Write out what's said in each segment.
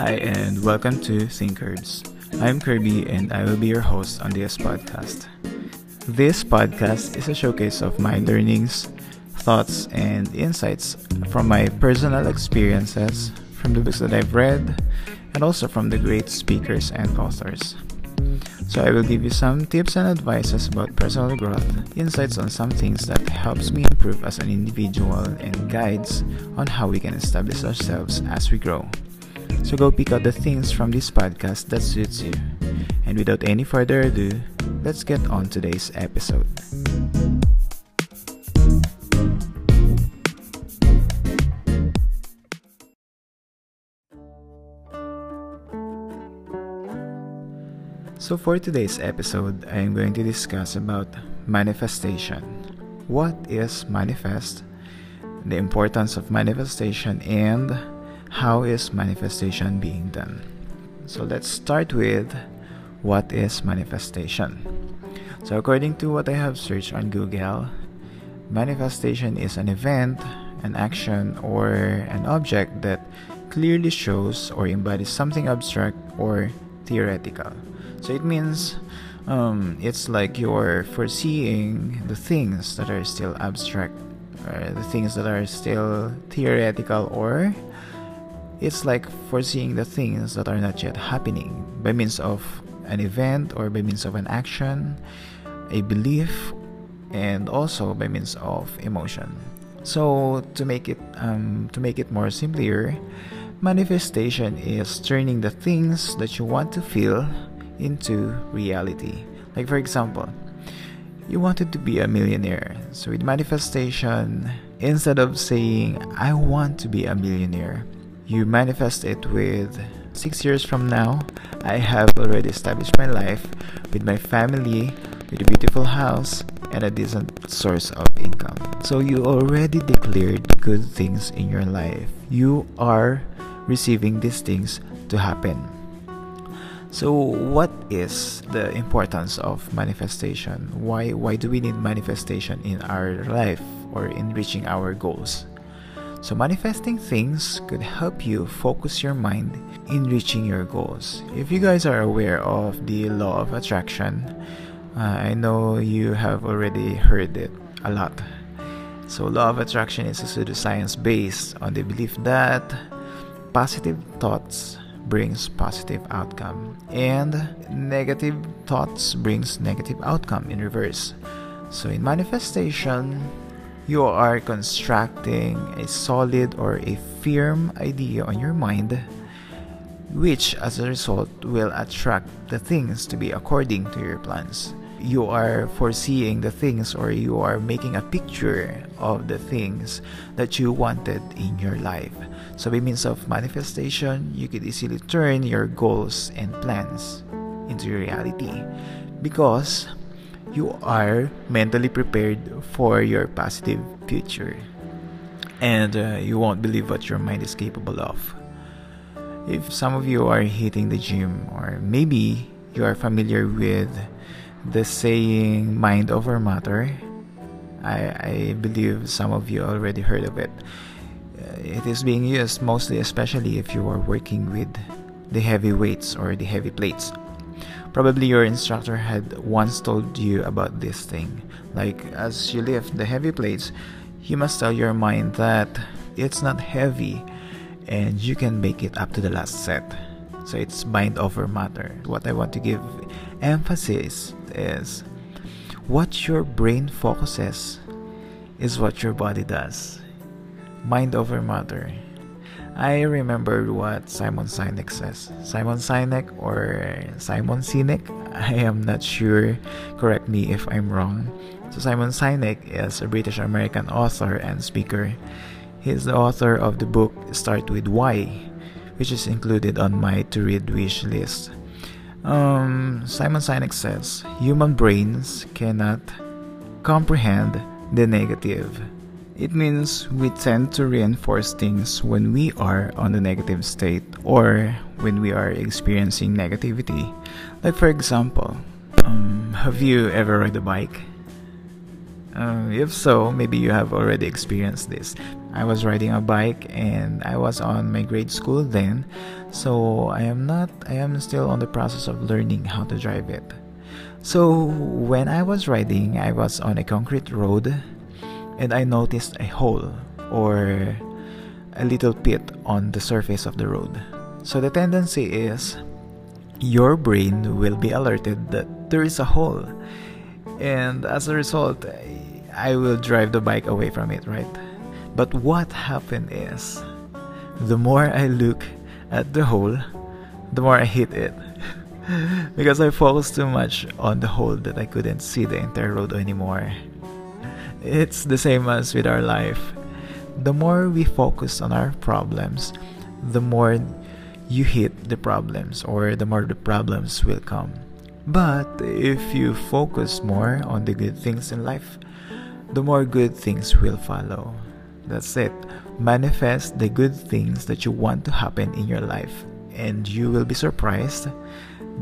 Hi, and welcome to Thinkirbz. I'm Kirby, and I will be your host on this podcast. This podcast is a showcase of my learnings, thoughts, and insights from my personal experiences, from the books that I've read, and also from the great speakers and authors. So I will give you some tips and advices about personal growth, insights on some things that helps me improve as an individual and guides on how we can establish ourselves as we grow. So go pick out the things from this podcast that suits you. And without any further ado, let's get on today's episode. So for today's episode, I am going to discuss about manifestation. What is manifest? The importance of manifestation and how is manifestation being done? So let's start with what is manifestation. So according to what I have searched on Google, manifestation is an event, an action, or an object that clearly shows or embodies something abstract or theoretical. So it means um, it's like you're foreseeing the things that are still abstract, or the things that are still theoretical, or it's like foreseeing the things that are not yet happening by means of an event or by means of an action, a belief, and also by means of emotion. So to make it um, to make it more simpler, manifestation is turning the things that you want to feel into reality. Like for example, you wanted to be a millionaire. So with manifestation, instead of saying I want to be a millionaire, you manifest it with six years from now, I have already established my life with my family, with a beautiful house, and a decent source of income. So you already declared good things in your life. You are receiving these things to happen. So what is the importance of manifestation? Why why do we need manifestation in our life or in reaching our goals? So, manifesting things could help you focus your mind in reaching your goals. If you guys are aware of the law of attraction, uh, I know you have already heard it a lot. So, law of attraction is a pseudoscience based on the belief that positive thoughts brings positive outcome and negative thoughts brings negative outcome in reverse. So, in manifestation, you are constructing a solid or a firm idea on your mind, which as a result will attract the things to be according to your plans. You are foreseeing the things or you are making a picture of the things that you wanted in your life. So, by means of manifestation, you could easily turn your goals and plans into reality because you are mentally prepared for your positive future. And uh, you won't believe what your mind is capable of. If some of you are hitting the gym, or maybe you are familiar with the saying mind over matter, I, I believe some of you already heard of it. Uh, it is being used mostly, especially if you are working with the heavy weights or the heavy plates Probably your instructor had once told you about this thing. Like, as you lift the heavy plates, you must tell your mind that it's not heavy and you can make it up to the last set. So it's mind over matter. What I want to give emphasis is what your brain focuses is what your body does. Mind over matter. I remembered what Simon Sinek says. Simon Sinek or Simon Sinek, I am not sure. Correct me if I'm wrong. So Simon Sinek is a British American author and speaker. He is the author of the book Start with Why, which is included on my to read wish list. Um, Simon Sinek says human brains cannot comprehend the negative it means we tend to reinforce things when we are on the negative state or when we are experiencing negativity. Like, for example, um, have you ever ride a bike? Uh, if so, maybe you have already experienced this. I was riding a bike and I was on my grade school then, so I am not, I am still on the process of learning how to drive it. So when I was riding, I was on a concrete road and I noticed a hole or a little pit on the surface of the road. So the tendency is your brain will be alerted that there is a hole. And as a result, I will drive the bike away from it, right? But what happened is the more I look at the hole, the more I hit it. because I focused too much on the hole that I couldn't see the entire road anymore. It's the same as with our life. The more we focus on our problems, the more you hit the problems, or the more the problems will come. But if you focus more on the good things in life, the more good things will follow. That's it. Manifest the good things that you want to happen in your life, and you will be surprised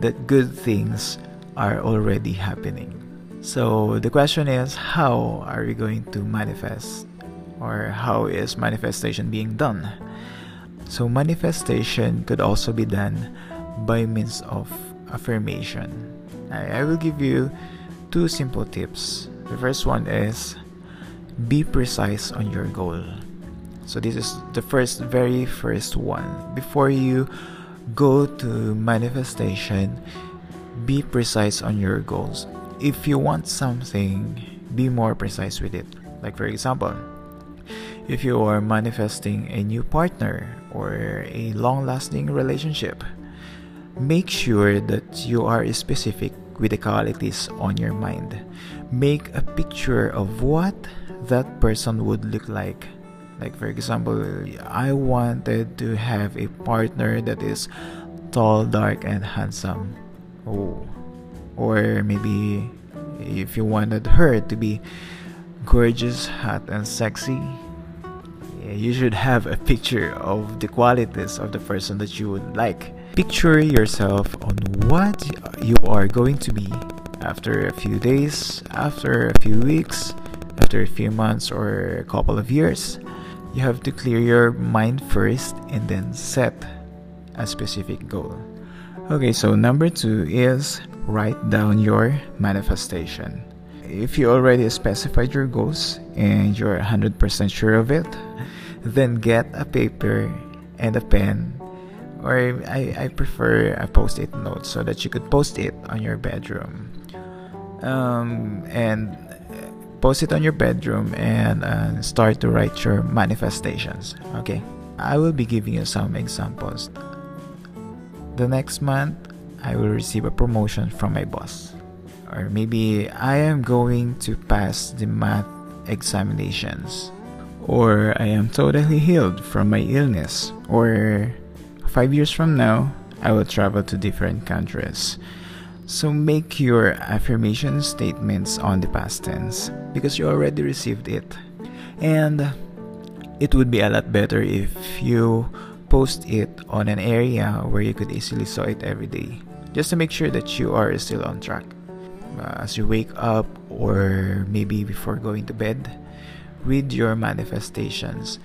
that good things are already happening. So the question is how are we going to manifest or how is manifestation being done? So manifestation could also be done by means of affirmation. I, will give you two simple tips. The first one is be precise on your goal. So this is the first very first one. Before you go to manifestation, be precise on your goals. If you want something, be more precise with it. Like, for example, if you are manifesting a new partner or a long lasting relationship, make sure that you are specific with the qualities on your mind. Make a picture of what that person would look like like for example, I wanted to have a partner that is tall, dark, and handsome. Oh, or maybe if you wanted her to be gorgeous, hot, and sexy, you should have a picture of the qualities of the person that you would like. Picture yourself on what you are going to be after a few days, after a few weeks, after a few months, or a couple of years you have to clear your mind first and then set a specific goal. Okay, so number two is write down your manifestation. If you already specified your goals and you're 100% sure of it, then get a paper and a pen, or I, I prefer a post it note so that you could post it on your bedroom. Um, and post it on your bedroom and uh, start to write your manifestations okay i will be giving you some examples the next month i will receive a promotion from my boss. Or maybe i am going to pass the math examinations. Or i am totally healed from my illness. Or 5 years from now i will travel to different countries. So make your affirmation statements on the past tense because you already received it. And it would be a lot better if you post it on an area where you could easily saw it every day just to make sure that you are still on track. Uh, as you wake up or maybe before going to bed, read your manifestations.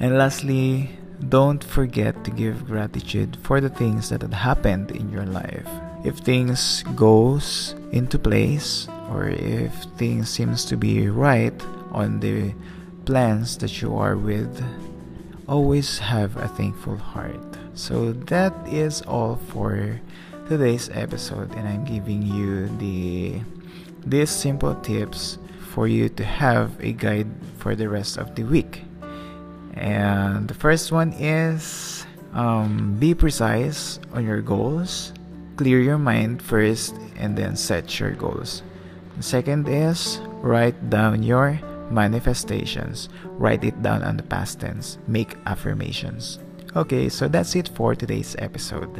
And lastly, don't forget to give gratitude for the things that had happened in your life if things goes into place or if things seems to be right on the plans that you are with always have a thankful heart so that is all for today's episode and i'm giving you the these simple tips for you to have a guide for the rest of the week and the first one is um, be precise on your goals clear your mind first and then set your goals. The second is write down your manifestations. Write it down on the past tense. Make affirmations. Okay, so that's it for today's episode.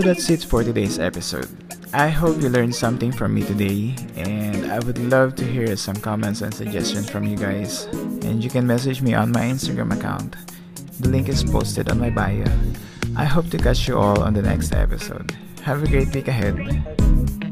So that's it for today's episode. I hope you learned something from me today, and I would love to hear some comments and suggestions from you guys. And you can message me on my Instagram account. The link is posted on my bio. I hope to catch you all on the next episode. Have a great week ahead.